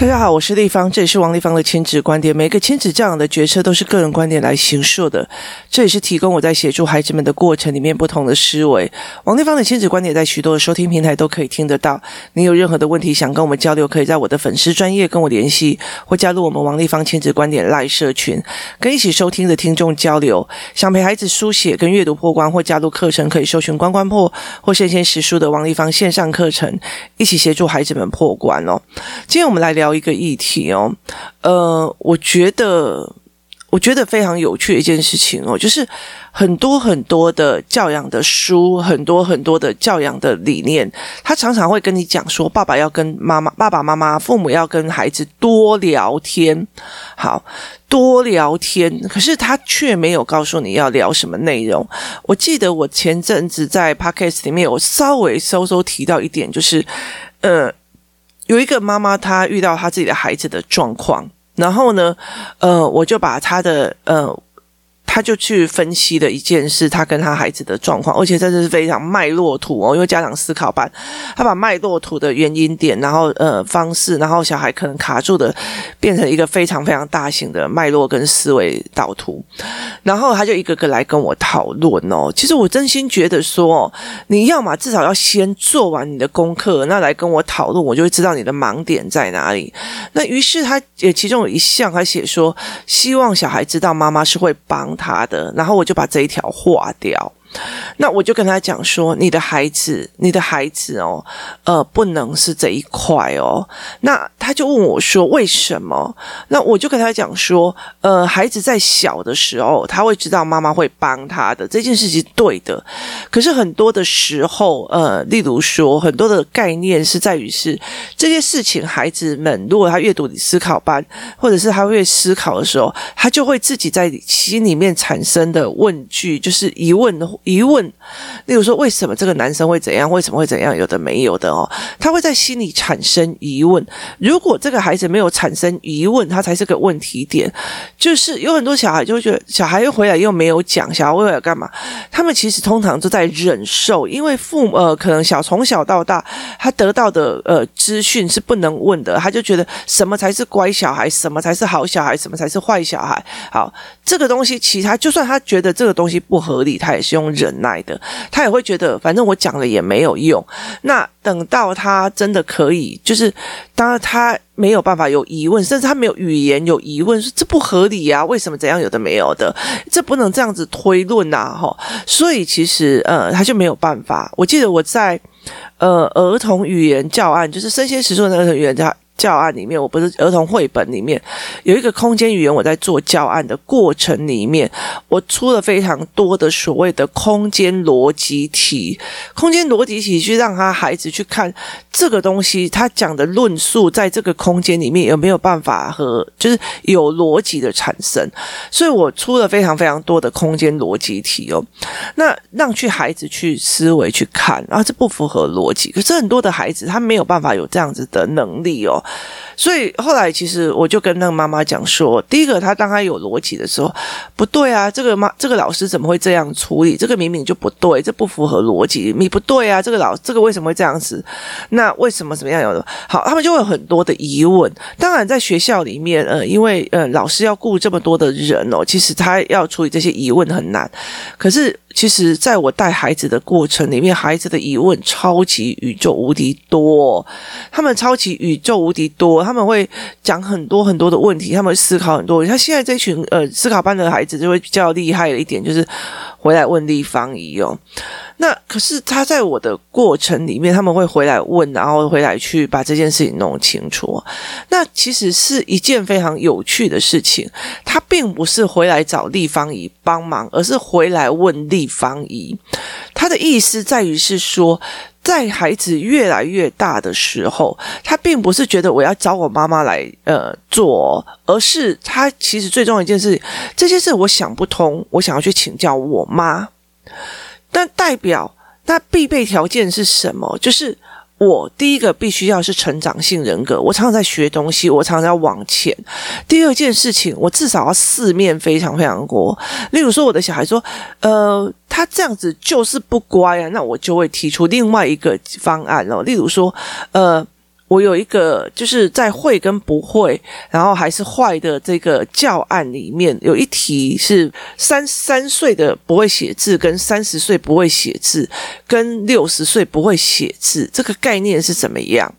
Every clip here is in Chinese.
大家好，我是丽芳，这里是王丽芳的亲子观点。每个亲子教养的决策都是个人观点来形塑的，这也是提供我在协助孩子们的过程里面不同的思维。王丽芳的亲子观点在许多的收听平台都可以听得到。你有任何的问题想跟我们交流，可以在我的粉丝专业跟我联系，或加入我们王丽芳亲子观点赖社群，跟一起收听的听众交流。想陪孩子书写跟阅读破关，或加入课程，可以搜寻关关破或生鲜识书的王丽芳线上课程，一起协助孩子们破关哦。今天我们来聊。一个议题哦，呃，我觉得，我觉得非常有趣的一件事情哦，就是很多很多的教养的书，很多很多的教养的理念，他常常会跟你讲说，爸爸要跟妈妈，爸爸妈妈、父母要跟孩子多聊天，好，多聊天，可是他却没有告诉你要聊什么内容。我记得我前阵子在 Podcast 里面，我稍微稍稍提到一点，就是，呃。有一个妈妈，她遇到她自己的孩子的状况，然后呢，呃，我就把她的呃。他就去分析了一件事，他跟他孩子的状况，而且这是非常脉络图哦，因为家长思考班，他把脉络图的原因点，然后呃方式，然后小孩可能卡住的，变成一个非常非常大型的脉络跟思维导图，然后他就一个个来跟我讨论哦。其实我真心觉得说，你要嘛至少要先做完你的功课，那来跟我讨论，我就会知道你的盲点在哪里。那于是他也其中有一项，他写说，希望小孩知道妈妈是会帮他的，然后我就把这一条划掉。那我就跟他讲说，你的孩子，你的孩子哦，呃，不能是这一块哦。那他就问我说，为什么？那我就跟他讲说，呃，孩子在小的时候，他会知道妈妈会帮他的这件事情，对的。可是很多的时候，呃，例如说，很多的概念是在于是这些事情，孩子们如果他阅读思考班，或者是他会思考的时候，他就会自己在心里面产生的问句，就是疑问的。疑问，例如说，为什么这个男生会怎样？为什么会怎样？有的没有的哦，他会在心里产生疑问。如果这个孩子没有产生疑问，他才是个问题点。就是有很多小孩就会觉得，小孩又回来又没有讲，小孩回来干嘛？他们其实通常都在忍受，因为父母呃，可能小从小到大，他得到的呃资讯是不能问的，他就觉得什么才是乖小孩，什么才是好小孩，什么才是坏小孩。好，这个东西，其他就算他觉得这个东西不合理，他也是用忍耐的，他也会觉得反正我讲了也没有用。那等到他真的可以，就是当他没有办法有疑问，甚至他没有语言有疑问，说这不合理啊，为什么怎样有的没有的，这不能这样子推论呐，哈。所以其实呃，他就没有办法。我记得我在呃儿童语言教案，就是生鲜识书的儿童语言教。教案里面，我不是儿童绘本里面有一个空间语言，我在做教案的过程里面，我出了非常多的所谓的空间逻辑题，空间逻辑题去让他孩子去看这个东西，他讲的论述在这个空间里面有没有办法和就是有逻辑的产生，所以我出了非常非常多的空间逻辑题哦，那让去孩子去思维去看，然后这不符合逻辑，可是很多的孩子他没有办法有这样子的能力哦。所以后来，其实我就跟那个妈妈讲说，第一个，他当他有逻辑的时候，不对啊，这个妈，这个老师怎么会这样处理？这个明明就不对，这不符合逻辑，你不对啊，这个老，这个为什么会这样子？那为什么怎么样？有的好，他们就会有很多的疑问。当然，在学校里面，呃，因为呃，老师要顾这么多的人哦，其实他要处理这些疑问很难。可是。其实，在我带孩子的过程里面，孩子的疑问超级宇宙无敌多，他们超级宇宙无敌多，他们会讲很多很多的问题，他们会思考很多。像现在这群呃思考班的孩子就会比较厉害的一点，就是回来问立方姨哦。那可是他在我的过程里面，他们会回来问，然后回来去把这件事情弄清楚。那其实是一件非常有趣的事情。他并不是回来找立方体帮忙，而是回来问立方体。他的意思在于是说，在孩子越来越大的时候，他并不是觉得我要找我妈妈来呃做，而是他其实最重要一件事，这些事我想不通，我想要去请教我妈。那代表那必备条件是什么？就是我第一个必须要是成长性人格，我常常在学东西，我常常要往前。第二件事情，我至少要四面非常非常过。例如说，我的小孩说，呃，他这样子就是不乖啊，那我就会提出另外一个方案哦。例如说，呃。我有一个就是在会跟不会，然后还是坏的这个教案里面，有一题是三三岁的不会写字，跟三十岁不会写字，跟六十岁不会写字，这个概念是怎么样？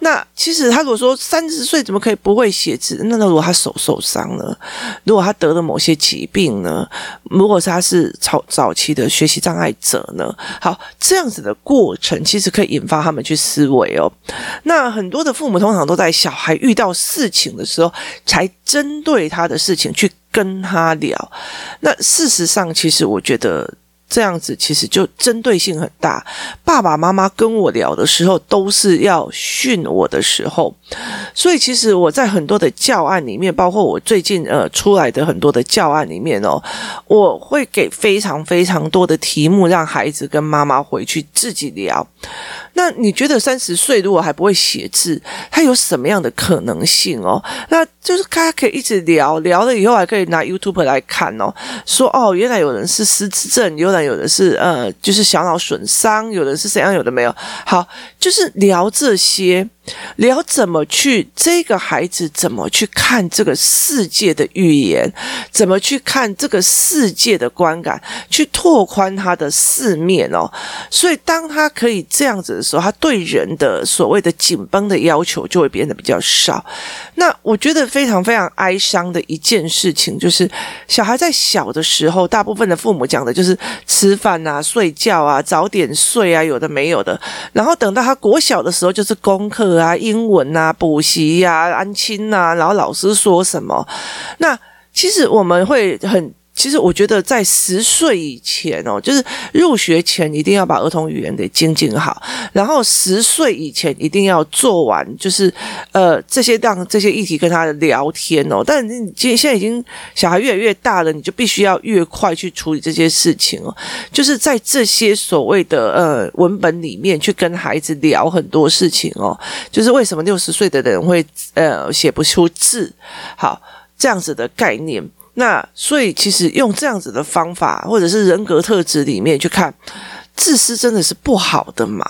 那其实他如果说三十岁怎么可以不会写字？那如果他手受伤了，如果他得了某些疾病呢？如果是他是早早期的学习障碍者呢？好，这样子的过程其实可以引发他们去思维哦。那很多的父母通常都在小孩遇到事情的时候，才针对他的事情去跟他聊。那事实上，其实我觉得。这样子其实就针对性很大。爸爸妈妈跟我聊的时候，都是要训我的时候，所以其实我在很多的教案里面，包括我最近呃出来的很多的教案里面哦，我会给非常非常多的题目，让孩子跟妈妈回去自己聊。那你觉得三十岁如果还不会写字，他有什么样的可能性哦？那就是他可以一直聊，聊了以后还可以拿 YouTube 来看哦，说哦，原来有人是失智症，原来有的是呃，就是小脑损伤，有的是怎样，有的没有。好，就是聊这些。聊怎么去这个孩子怎么去看这个世界的语言，怎么去看这个世界的观感，去拓宽他的四面哦。所以当他可以这样子的时候，他对人的所谓的紧绷的要求就会变得比较少。那我觉得非常非常哀伤的一件事情，就是小孩在小的时候，大部分的父母讲的就是吃饭啊、睡觉啊、早点睡啊，有的没有的。然后等到他国小的时候，就是功课。啊，英文啊，补习呀，安亲啊，然后老师说什么？那其实我们会很。其实我觉得，在十岁以前哦，就是入学前一定要把儿童语言给精进好，然后十岁以前一定要做完，就是呃这些让这些议题跟他聊天哦。但你现现在已经小孩越来越大了，你就必须要越快去处理这些事情哦。就是在这些所谓的呃文本里面去跟孩子聊很多事情哦。就是为什么六十岁的人会呃写不出字？好，这样子的概念。那所以，其实用这样子的方法，或者是人格特质里面去看，自私真的是不好的嘛？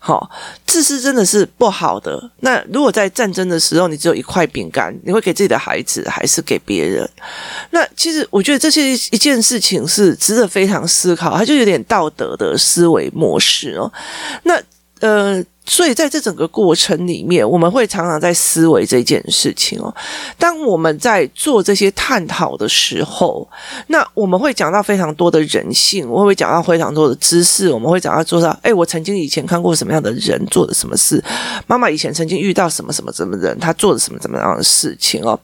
好，自私真的是不好的。那如果在战争的时候，你只有一块饼干，你会给自己的孩子，还是给别人？那其实我觉得这些一件事情是值得非常思考，它就有点道德的思维模式哦。那呃。所以在这整个过程里面，我们会常常在思维这件事情哦。当我们在做这些探讨的时候，那我们会讲到非常多的人性，我会讲到非常多的知识，我们会讲到做到，哎，我曾经以前看过什么样的人做的什么事，妈妈以前曾经遇到什么什么什么人，他做了什么怎么样的事情哦。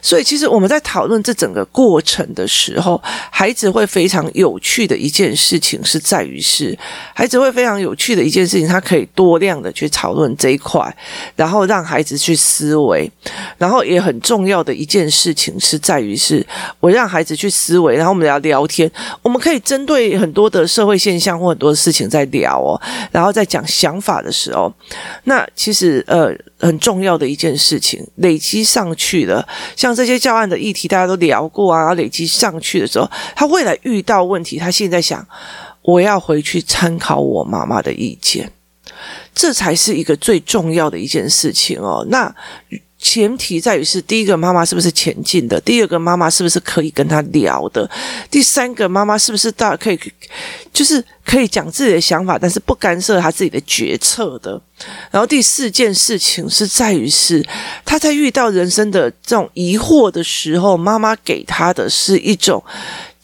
所以其实我们在讨论这整个过程的时候，孩子会非常有趣的一件事情是在于是，孩子会非常有趣的一件事情，他可以多量。的去讨论这一块，然后让孩子去思维，然后也很重要的一件事情是在于是，我让孩子去思维，然后我们聊聊天，我们可以针对很多的社会现象或很多的事情在聊哦，然后在讲想法的时候，那其实呃很重要的一件事情累积上去了，像这些教案的议题大家都聊过啊，累积上去的时候，他未来遇到问题，他现在想，我要回去参考我妈妈的意见。这才是一个最重要的一件事情哦。那前提在于是：第一个，妈妈是不是前进的；第二个，妈妈是不是可以跟他聊的；第三个，妈妈是不是大可以，就是可以讲自己的想法，但是不干涉他自己的决策的。然后第四件事情是在于是，他在遇到人生的这种疑惑的时候，妈妈给他的是一种。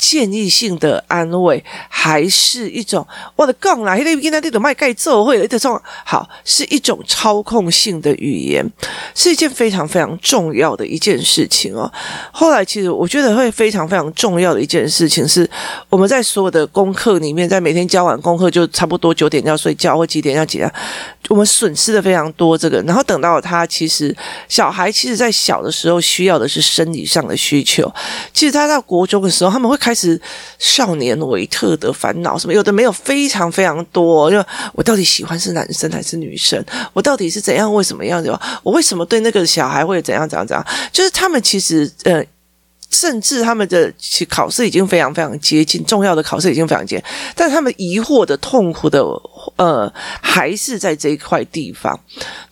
建议性的安慰，还是一种我的杠啦，因为跟他这种卖盖做会的这种好，是一种操控性的语言，是一件非常非常重要的一件事情哦。后来其实我觉得会非常非常重要的一件事情是，我们在所有的功课里面，在每天交完功课就差不多九点要睡觉，或几点要几点，我们损失的非常多这个。然后等到他其实小孩其实在小的时候需要的是生理上的需求，其实他到国中的时候他们会开。是少年维特的烦恼，什么有的没有，非常非常多。就我到底喜欢是男生还是女生？我到底是怎样？为什么样子？我为什么对那个小孩会怎样？怎样？怎样？就是他们其实呃。甚至他们的考试已经非常非常接近，重要的考试已经非常接近，但他们疑惑的、痛苦的，呃，还是在这一块地方。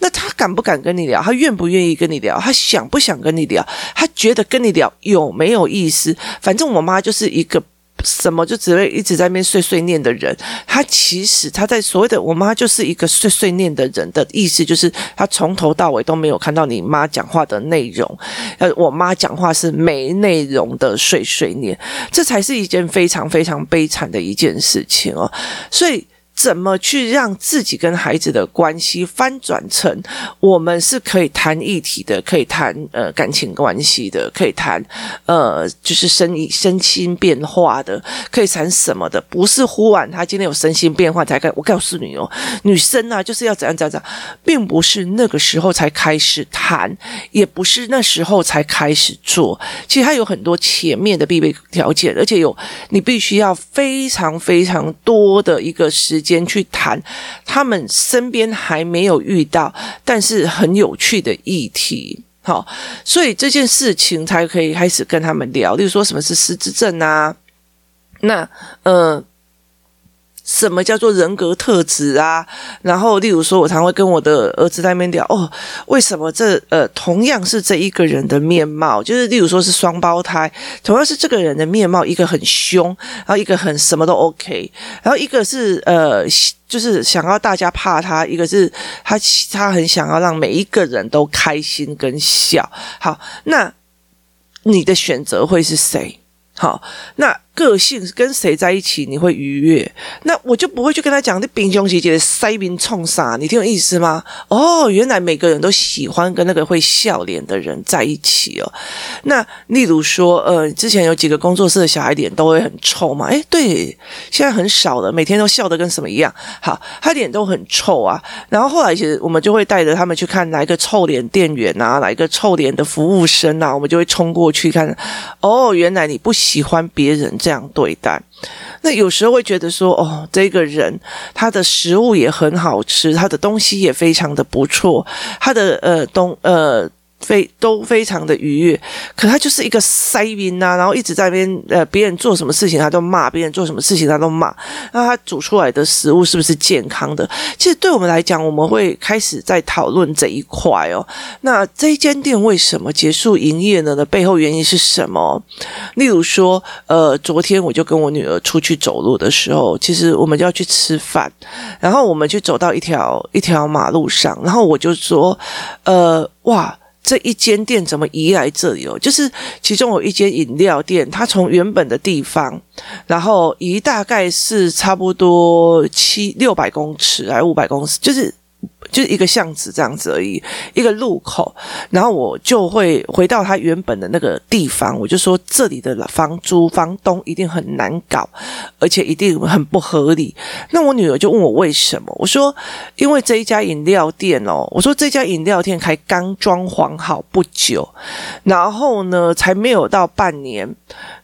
那他敢不敢跟你聊？他愿不愿意跟你聊？他想不想跟你聊？他觉得跟你聊有没有意思？反正我妈就是一个。什么就只会一直在那边碎碎念的人，他其实他在所谓的我妈就是一个碎碎念的人的意思，就是他从头到尾都没有看到你妈讲话的内容。呃，我妈讲话是没内容的碎碎念，这才是一件非常非常悲惨的一件事情哦。所以。怎么去让自己跟孩子的关系翻转成我们是可以谈议题的，可以谈呃感情关系的，可以谈呃就是身身心变化的，可以谈什么的？不是忽然他今天有身心变化才开。我告诉你哦，女生啊就是要怎样怎样怎样，并不是那个时候才开始谈，也不是那时候才开始做。其实它有很多前面的必备条件，而且有你必须要非常非常多的一个时间。去谈他们身边还没有遇到，但是很有趣的议题，好，所以这件事情才可以开始跟他们聊。例如说，什么是失智症啊？那嗯。什么叫做人格特质啊？然后，例如说，我常会跟我的儿子在那边聊哦，为什么这呃，同样是这一个人的面貌，就是例如说是双胞胎，同样是这个人的面貌，一个很凶，然后一个很什么都 OK，然后一个是呃，就是想要大家怕他，一个是他他很想要让每一个人都开心跟笑。好，那你的选择会是谁？好，那。个性跟谁在一起你会愉悦？那我就不会去跟他讲那冰兄姐姐的塞宾冲啥？你听有意思吗？哦，原来每个人都喜欢跟那个会笑脸的人在一起哦。那例如说，呃，之前有几个工作室的小孩脸都会很臭嘛？诶，对，现在很少了，每天都笑得跟什么一样。好，他脸都很臭啊。然后后来其实我们就会带着他们去看哪一个臭脸店员啊，哪一个臭脸的服务生啊，我们就会冲过去看。哦，原来你不喜欢别人。这样对待，那有时候会觉得说，哦，这个人他的食物也很好吃，他的东西也非常的不错，他的呃东呃。非都非常的愉悦，可他就是一个塞宾呐，然后一直在边呃，别人做什么事情他都骂，别人做什么事情他都骂。那他煮出来的食物是不是健康的？其实对我们来讲，我们会开始在讨论这一块哦。那这一间店为什么结束营业呢？的背后原因是什么？例如说，呃，昨天我就跟我女儿出去走路的时候，其实我们就要去吃饭，然后我们就走到一条一条马路上，然后我就说，呃，哇。这一间店怎么移来这里哦？就是其中有一间饮料店，它从原本的地方，然后移大概是差不多七六百公尺还五百公尺，就是。就是一个巷子这样子而已，一个路口，然后我就会回到他原本的那个地方，我就说这里的房租房东一定很难搞，而且一定很不合理。那我女儿就问我为什么，我说因为这一家饮料店哦，我说这家饮料店才刚装潢好不久，然后呢才没有到半年，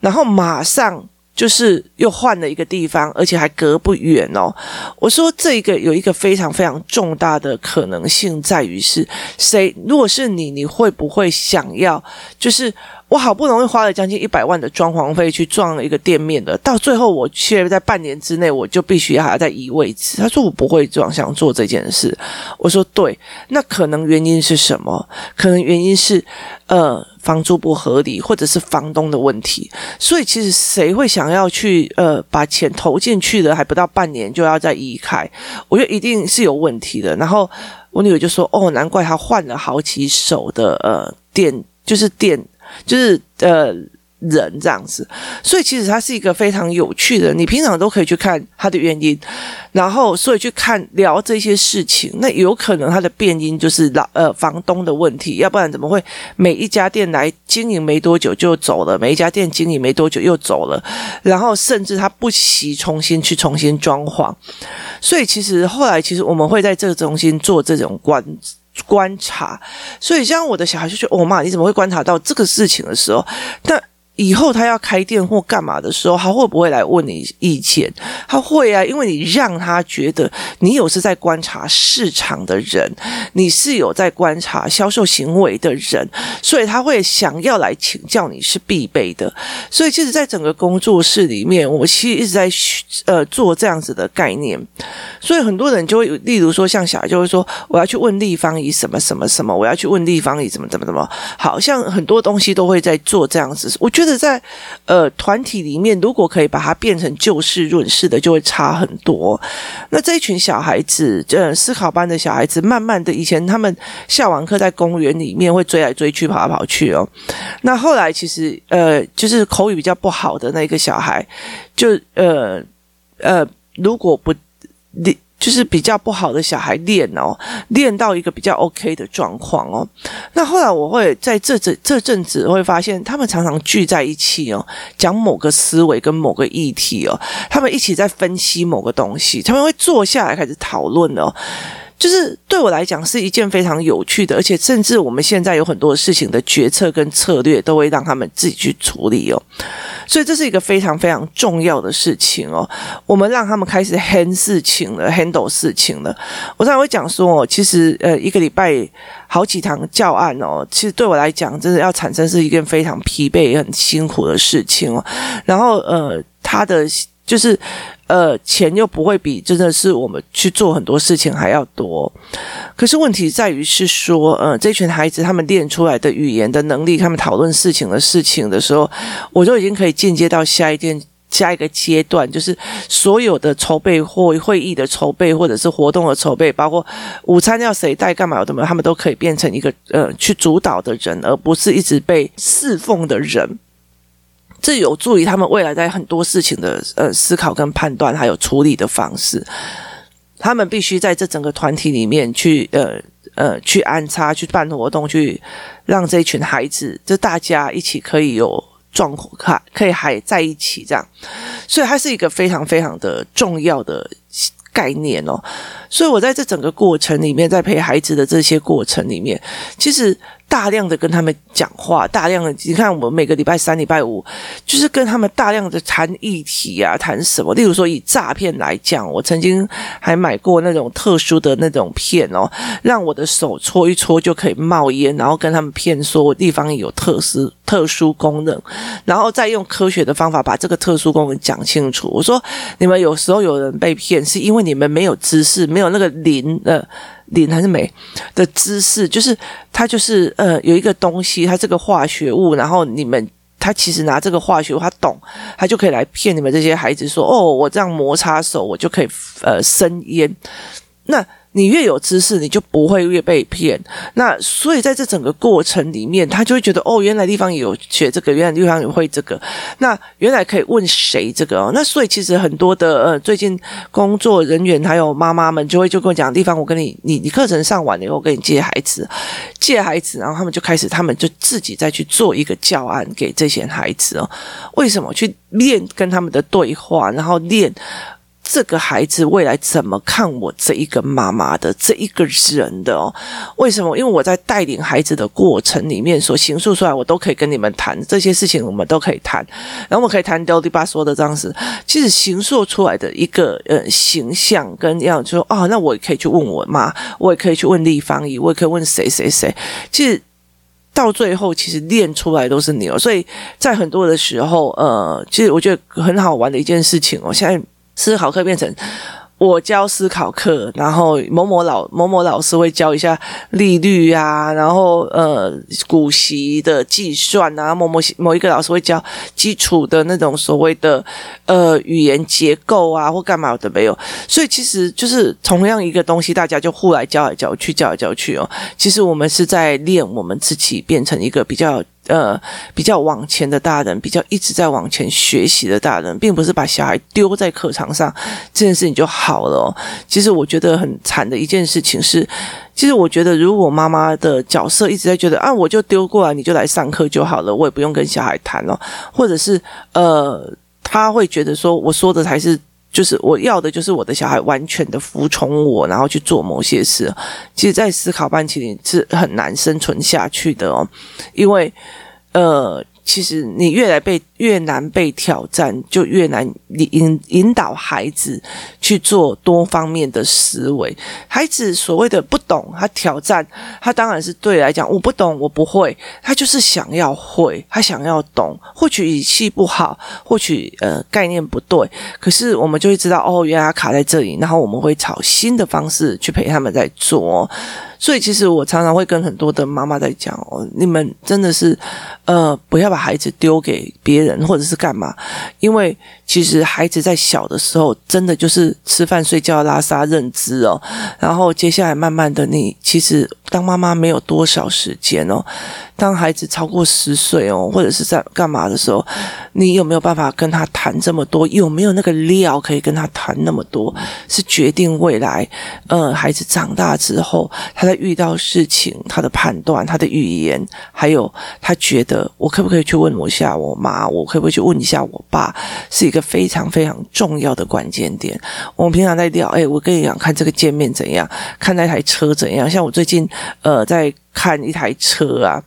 然后马上。就是又换了一个地方，而且还隔不远哦。我说这个有一个非常非常重大的可能性，在于是谁？如果是你，你会不会想要？就是。我好不容易花了将近一百万的装潢费去装了一个店面的，到最后我却在半年之内我就必须还要再移位置。他说我不会装想做这件事。我说对，那可能原因是什么？可能原因是呃房租不合理，或者是房东的问题。所以其实谁会想要去呃把钱投进去的，还不到半年就要再移开？我觉得一定是有问题的。然后我女儿就说：“哦，难怪他换了好几手的呃店，就是店。”就是呃人这样子，所以其实他是一个非常有趣的，你平常都可以去看他的原因，然后所以去看聊这些事情，那有可能他的变因就是老呃房东的问题，要不然怎么会每一家店来经营没多久就走了，每一家店经营没多久又走了，然后甚至他不惜重新去重新装潢，所以其实后来其实我们会在这个中心做这种关。观察，所以像我的小孩就觉得：“哦妈，你怎么会观察到这个事情的时候？”但以后他要开店或干嘛的时候，他会不会来问你意见？他会啊，因为你让他觉得你有是在观察市场的人，你是有在观察销售行为的人，所以他会想要来请教你是必备的。所以，其实，在整个工作室里面，我其实一直在呃做这样子的概念。所以，很多人就会，例如说，像小孩就会说，我要去问立方以什么什么什么，我要去问立方以怎么怎么怎么，好像很多东西都会在做这样子。我觉得。是在呃团体里面，如果可以把它变成就事论事的，就会差很多。那这一群小孩子，呃，思考班的小孩子，慢慢的，以前他们下完课在公园里面会追来追去，跑来跑去哦。那后来其实呃，就是口语比较不好的那个小孩，就呃呃，如果不你。就是比较不好的小孩练哦，练到一个比较 OK 的状况哦。那后来我会在这阵这阵子会发现，他们常常聚在一起哦，讲某个思维跟某个议题哦，他们一起在分析某个东西，他们会坐下来开始讨论哦。就是对我来讲是一件非常有趣的，而且甚至我们现在有很多事情的决策跟策略都会让他们自己去处理哦，所以这是一个非常非常重要的事情哦。我们让他们开始 handle 事情了，handle 事情了。我常常会讲说，其实呃一个礼拜好几堂教案哦，其实对我来讲真的要产生是一件非常疲惫也很辛苦的事情哦。然后呃他的。就是，呃，钱又不会比真的是我们去做很多事情还要多。可是问题在于是说，呃，这群孩子他们练出来的语言的能力，他们讨论事情的事情的时候，我就已经可以进阶到下一件下一个阶段，就是所有的筹备或会议的筹备，或者是活动的筹备，包括午餐要谁带干嘛的，他们都可以变成一个呃去主导的人，而不是一直被侍奉的人。这有助于他们未来在很多事情的呃思考跟判断，还有处理的方式。他们必须在这整个团体里面去呃呃去安插、去办活动，去让这一群孩子，就大家一起可以有状况，可可以还在一起这样。所以它是一个非常非常的重要的概念哦。所以我在这整个过程里面，在陪孩子的这些过程里面，其实。大量的跟他们讲话，大量的你看，我们每个礼拜三、礼拜五，就是跟他们大量的谈议题啊，谈什么？例如说以诈骗来讲，我曾经还买过那种特殊的那种片哦，让我的手搓一搓就可以冒烟，然后跟他们骗说我地方有特殊特殊功能，然后再用科学的方法把这个特殊功能讲清楚。我说，你们有时候有人被骗，是因为你们没有知识，没有那个灵呃。灵还是美的姿势，就是它就是呃有一个东西，它这个化学物，然后你们他其实拿这个化学物，他懂，他就可以来骗你们这些孩子说，哦，我这样摩擦手，我就可以呃生烟，那。你越有知识，你就不会越被骗。那所以在这整个过程里面，他就会觉得哦，原来地方也有学这个，原来地方也会这个。那原来可以问谁这个哦？那所以其实很多的呃，最近工作人员还有妈妈们就会就跟我讲，地方我跟你你你课程上完了以后，我给你借孩子，借孩子，然后他们就开始，他们就自己再去做一个教案给这些孩子哦。为什么去练跟他们的对话，然后练？这个孩子未来怎么看我这一个妈妈的这一个人的哦？为什么？因为我在带领孩子的过程里面所形塑出来，我都可以跟你们谈这些事情，我们都可以谈。然后我们可以谈丢迪巴说的这样子，其实形塑出来的一个呃形象跟样子说啊、哦，那我也可以去问我妈，我也可以去问立方姨，我也可以问谁谁谁。其实到最后，其实练出来都是你哦。所以在很多的时候，呃，其实我觉得很好玩的一件事情哦，现在。思考课变成我教思考课，然后某某老某某老师会教一下利率啊，然后呃股息的计算啊，某某某一个老师会教基础的那种所谓的呃语言结构啊，或干嘛的没有，所以其实就是同样一个东西，大家就互来教来教去，教来教去哦。其实我们是在练我们自己变成一个比较。呃，比较往前的大人，比较一直在往前学习的大人，并不是把小孩丢在课堂上这件事情就好了。其实我觉得很惨的一件事情是，其实我觉得如果妈妈的角色一直在觉得啊，我就丢过来，你就来上课就好了，我也不用跟小孩谈了，或者是呃，他会觉得说我说的才是。就是我要的，就是我的小孩完全的服从我，然后去做某些事。其实，在思考班级里是很难生存下去的哦，因为呃，其实你越来被越难被挑战，就越难引引导孩子去做多方面的思维。孩子所谓的不懂，他挑战，他当然是对来讲，我不懂，我不会，他就是想要会，他想要懂。或许语气不好，或许呃概念不对，可是我们就会知道，哦，原来他卡在这里，然后我们会朝新的方式去陪他们在做。所以，其实我常常会跟很多的妈妈在讲哦，你们真的是，呃，不要把孩子丢给别人，或者是干嘛，因为其实孩子在小的时候，真的就是吃饭、睡觉、拉撒、认知哦，然后接下来慢慢的，你其实当妈妈没有多少时间哦。当孩子超过十岁哦，或者是在干嘛的时候，你有没有办法跟他谈这么多？有没有那个料可以跟他谈那么多？是决定未来，呃，孩子长大之后，他在遇到事情，他的判断、他的语言，还有他觉得我可不可以去问一下我妈，我可不可以去问一下我爸，是一个非常非常重要的关键点。我们平常在聊，哎，我跟你讲，看这个界面怎样，看那台车怎样。像我最近，呃，在。看一台车啊，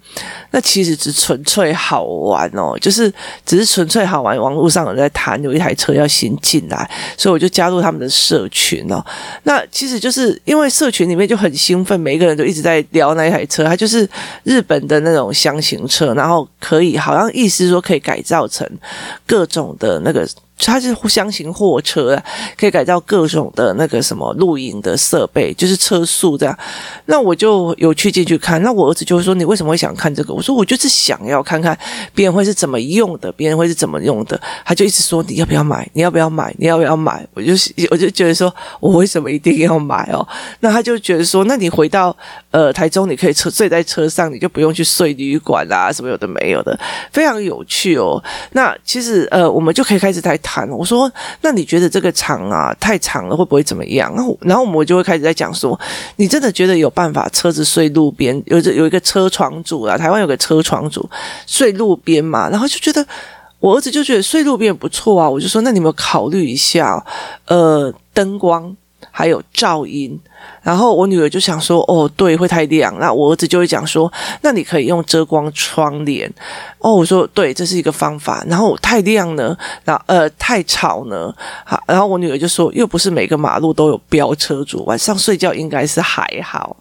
那其实只纯粹好玩哦，就是只是纯粹好玩。网络上有在谈有一台车要新进来，所以我就加入他们的社群哦。那其实就是因为社群里面就很兴奋，每一个人都一直在聊那一台车，它就是日本的那种箱型车，然后可以好像意思说可以改造成各种的那个。它是箱型货车，可以改造各种的那个什么露营的设备，就是车速这样。那我就有去进去看。那我儿子就会说：“你为什么会想看这个？”我说：“我就是想要看看别人会是怎么用的，别人会是怎么用的。”他就一直说：“你要不要买？你要不要买？你要不要买？”我就我就觉得说：“我为什么一定要买哦？”那他就觉得说：“那你回到呃台中，你可以车睡在车上，你就不用去睡旅馆啦，什么有的没有的，非常有趣哦。”那其实呃，我们就可以开始在。我说，那你觉得这个长啊太长了，会不会怎么样？然后，然后我们就会开始在讲说，你真的觉得有办法车子睡路边？有这有一个车床主啊，台湾有个车床主睡路边嘛？然后就觉得我儿子就觉得睡路边不错啊。我就说，那你有没有考虑一下，呃，灯光还有噪音？然后我女儿就想说，哦，对，会太亮。那我儿子就会讲说，那你可以用遮光窗帘。哦，我说对，这是一个方法。然后太亮呢，然后呃太吵呢，好。然后我女儿就说，又不是每个马路都有飙车主，晚上睡觉应该是还好。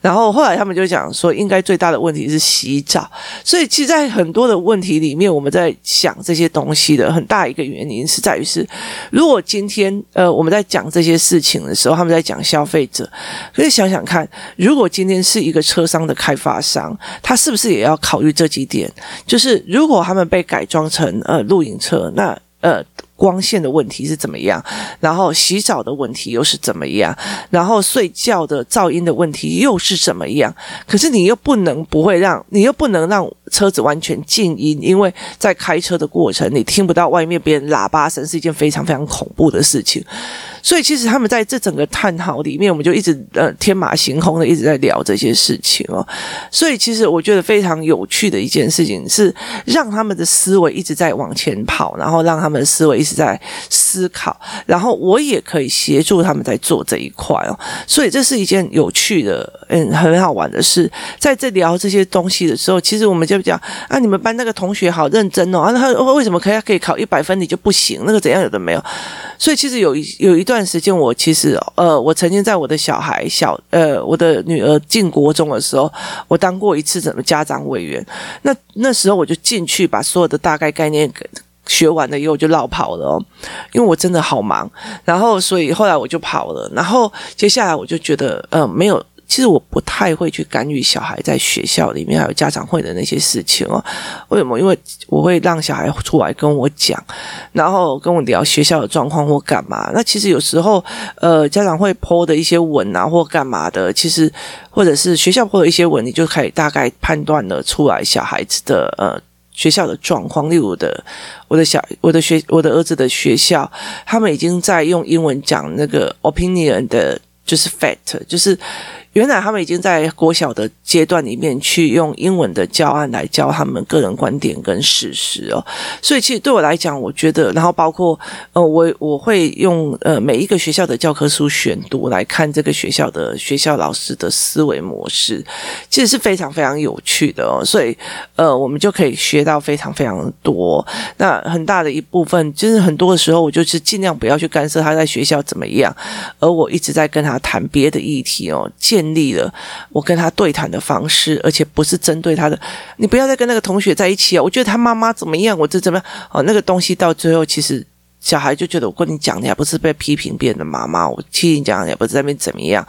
然后后来他们就讲说，应该最大的问题是洗澡。所以其实，在很多的问题里面，我们在想这些东西的很大一个原因是在于是，如果今天呃我们在讲这些事情的时候，他们在讲消费者。可以想想看，如果今天是一个车商的开发商，他是不是也要考虑这几点？就是如果他们被改装成呃露营车，那呃。光线的问题是怎么样？然后洗澡的问题又是怎么样？然后睡觉的噪音的问题又是怎么样？可是你又不能不会让，你又不能让车子完全静音，因为在开车的过程，你听不到外面别人喇叭声，是一件非常非常恐怖的事情。所以其实他们在这整个探讨里面，我们就一直呃天马行空的一直在聊这些事情哦。所以其实我觉得非常有趣的一件事情是，让他们的思维一直在往前跑，然后让他们的思维。是在思考，然后我也可以协助他们在做这一块哦，所以这是一件有趣的、嗯，很好玩的事。在这聊这些东西的时候，其实我们就讲啊，你们班那个同学好认真哦，啊，他为什么可以可以考一百分，你就不行？那个怎样有的没有？所以其实有一有一段时间，我其实呃，我曾经在我的小孩小呃，我的女儿进国中的时候，我当过一次什么家长委员。那那时候我就进去把所有的大概概念给。学完了以后就落跑了哦，因为我真的好忙，然后所以后来我就跑了，然后接下来我就觉得呃没有，其实我不太会去干预小孩在学校里面还有家长会的那些事情哦。为什么？因为我会让小孩出来跟我讲，然后跟我聊学校的状况或干嘛。那其实有时候呃家长会泼的一些文啊或干嘛的，其实或者是学校泼的一些文，你就可以大概判断了出来小孩子的呃。学校的状况，例如我的我的小我的学我的儿子的学校，他们已经在用英文讲那个 opinion 的，就是 fact，就是原来他们已经在国小的阶段里面去用英文的教案来教他们个人观点跟事实哦，所以其实对我来讲，我觉得，然后包括呃，我我会用呃每一个学校的教科书选读来看这个学校的学校老师的思维模式，其实是非常非常有趣的哦，所以呃，我们就可以学到非常非常多。那很大的一部分，就是很多的时候，我就是尽量不要去干涉他在学校怎么样，而我一直在跟他谈别的议题哦，建立了我跟他对谈的方式，而且不是针对他的。你不要再跟那个同学在一起啊！我觉得他妈妈怎么样，我这怎么样？哦，那个东西到最后其实。小孩就觉得我跟你讲，你还不是被批评别人的妈妈？我听你讲，你还不是在那边怎么样？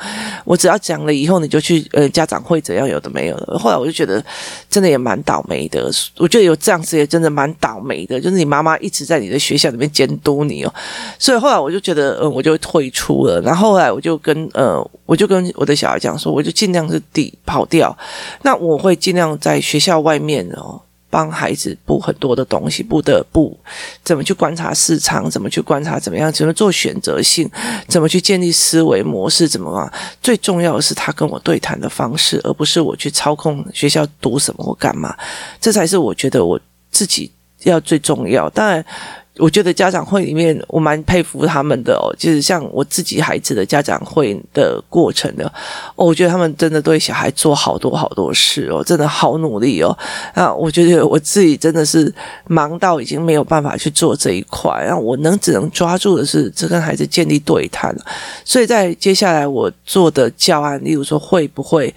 我只要讲了以后，你就去呃家长会怎样？有的没有的。后来我就觉得，真的也蛮倒霉的。我觉得有这样子也真的蛮倒霉的，就是你妈妈一直在你的学校里面监督你哦。所以后来我就觉得，嗯，我就退出了。然后后来我就跟呃，我就跟我的小孩讲说，我就尽量是抵跑掉。那我会尽量在学校外面哦。帮孩子补很多的东西，不得不怎么去观察市场，怎么去观察怎么样，怎么做选择性，怎么去建立思维模式，怎么嘛？最重要的是他跟我对谈的方式，而不是我去操控学校读什么或干嘛，这才是我觉得我自己要最重要。当然。我觉得家长会里面，我蛮佩服他们的哦，就是像我自己孩子的家长会的过程的哦，我觉得他们真的对小孩做好多好多事哦，真的好努力哦。啊，我觉得我自己真的是忙到已经没有办法去做这一块，然后我能只能抓住的是只跟孩子建立对谈。所以在接下来我做的教案，例如说会不会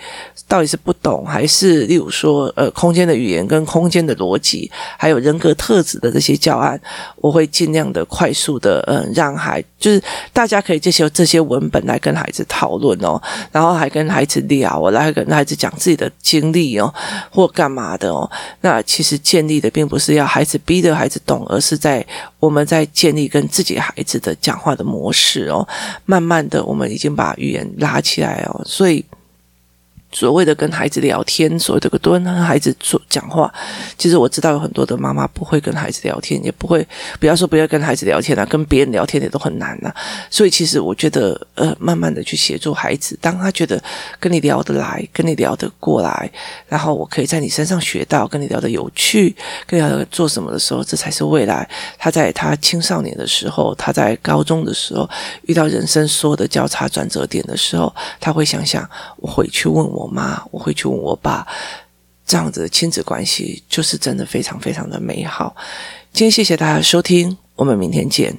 到底是不懂，还是例如说呃空间的语言跟空间的逻辑，还有人格特质的这些教案，我。会尽量的快速的，嗯，让孩就是大家可以这些这些文本来跟孩子讨论哦，然后还跟孩子聊，我来跟孩子讲自己的经历哦，或干嘛的哦。那其实建立的并不是要孩子逼着孩子懂，而是在我们在建立跟自己孩子的讲话的模式哦。慢慢的，我们已经把语言拉起来哦，所以。所谓的跟孩子聊天，所谓的多跟孩子说讲话，其实我知道有很多的妈妈不会跟孩子聊天，也不会不要说不要跟孩子聊天了，跟别人聊天也都很难了。所以其实我觉得，呃，慢慢的去协助孩子，当他觉得跟你聊得来，跟你聊得过来，然后我可以在你身上学到，跟你聊得有趣，跟你聊得做什么的时候，这才是未来。他在他青少年的时候，他在高中的时候，遇到人生所有的交叉转折点的时候，他会想想，我回去问我。我妈，我会去问我爸，这样子的亲子关系就是真的非常非常的美好。今天谢谢大家收听，我们明天见。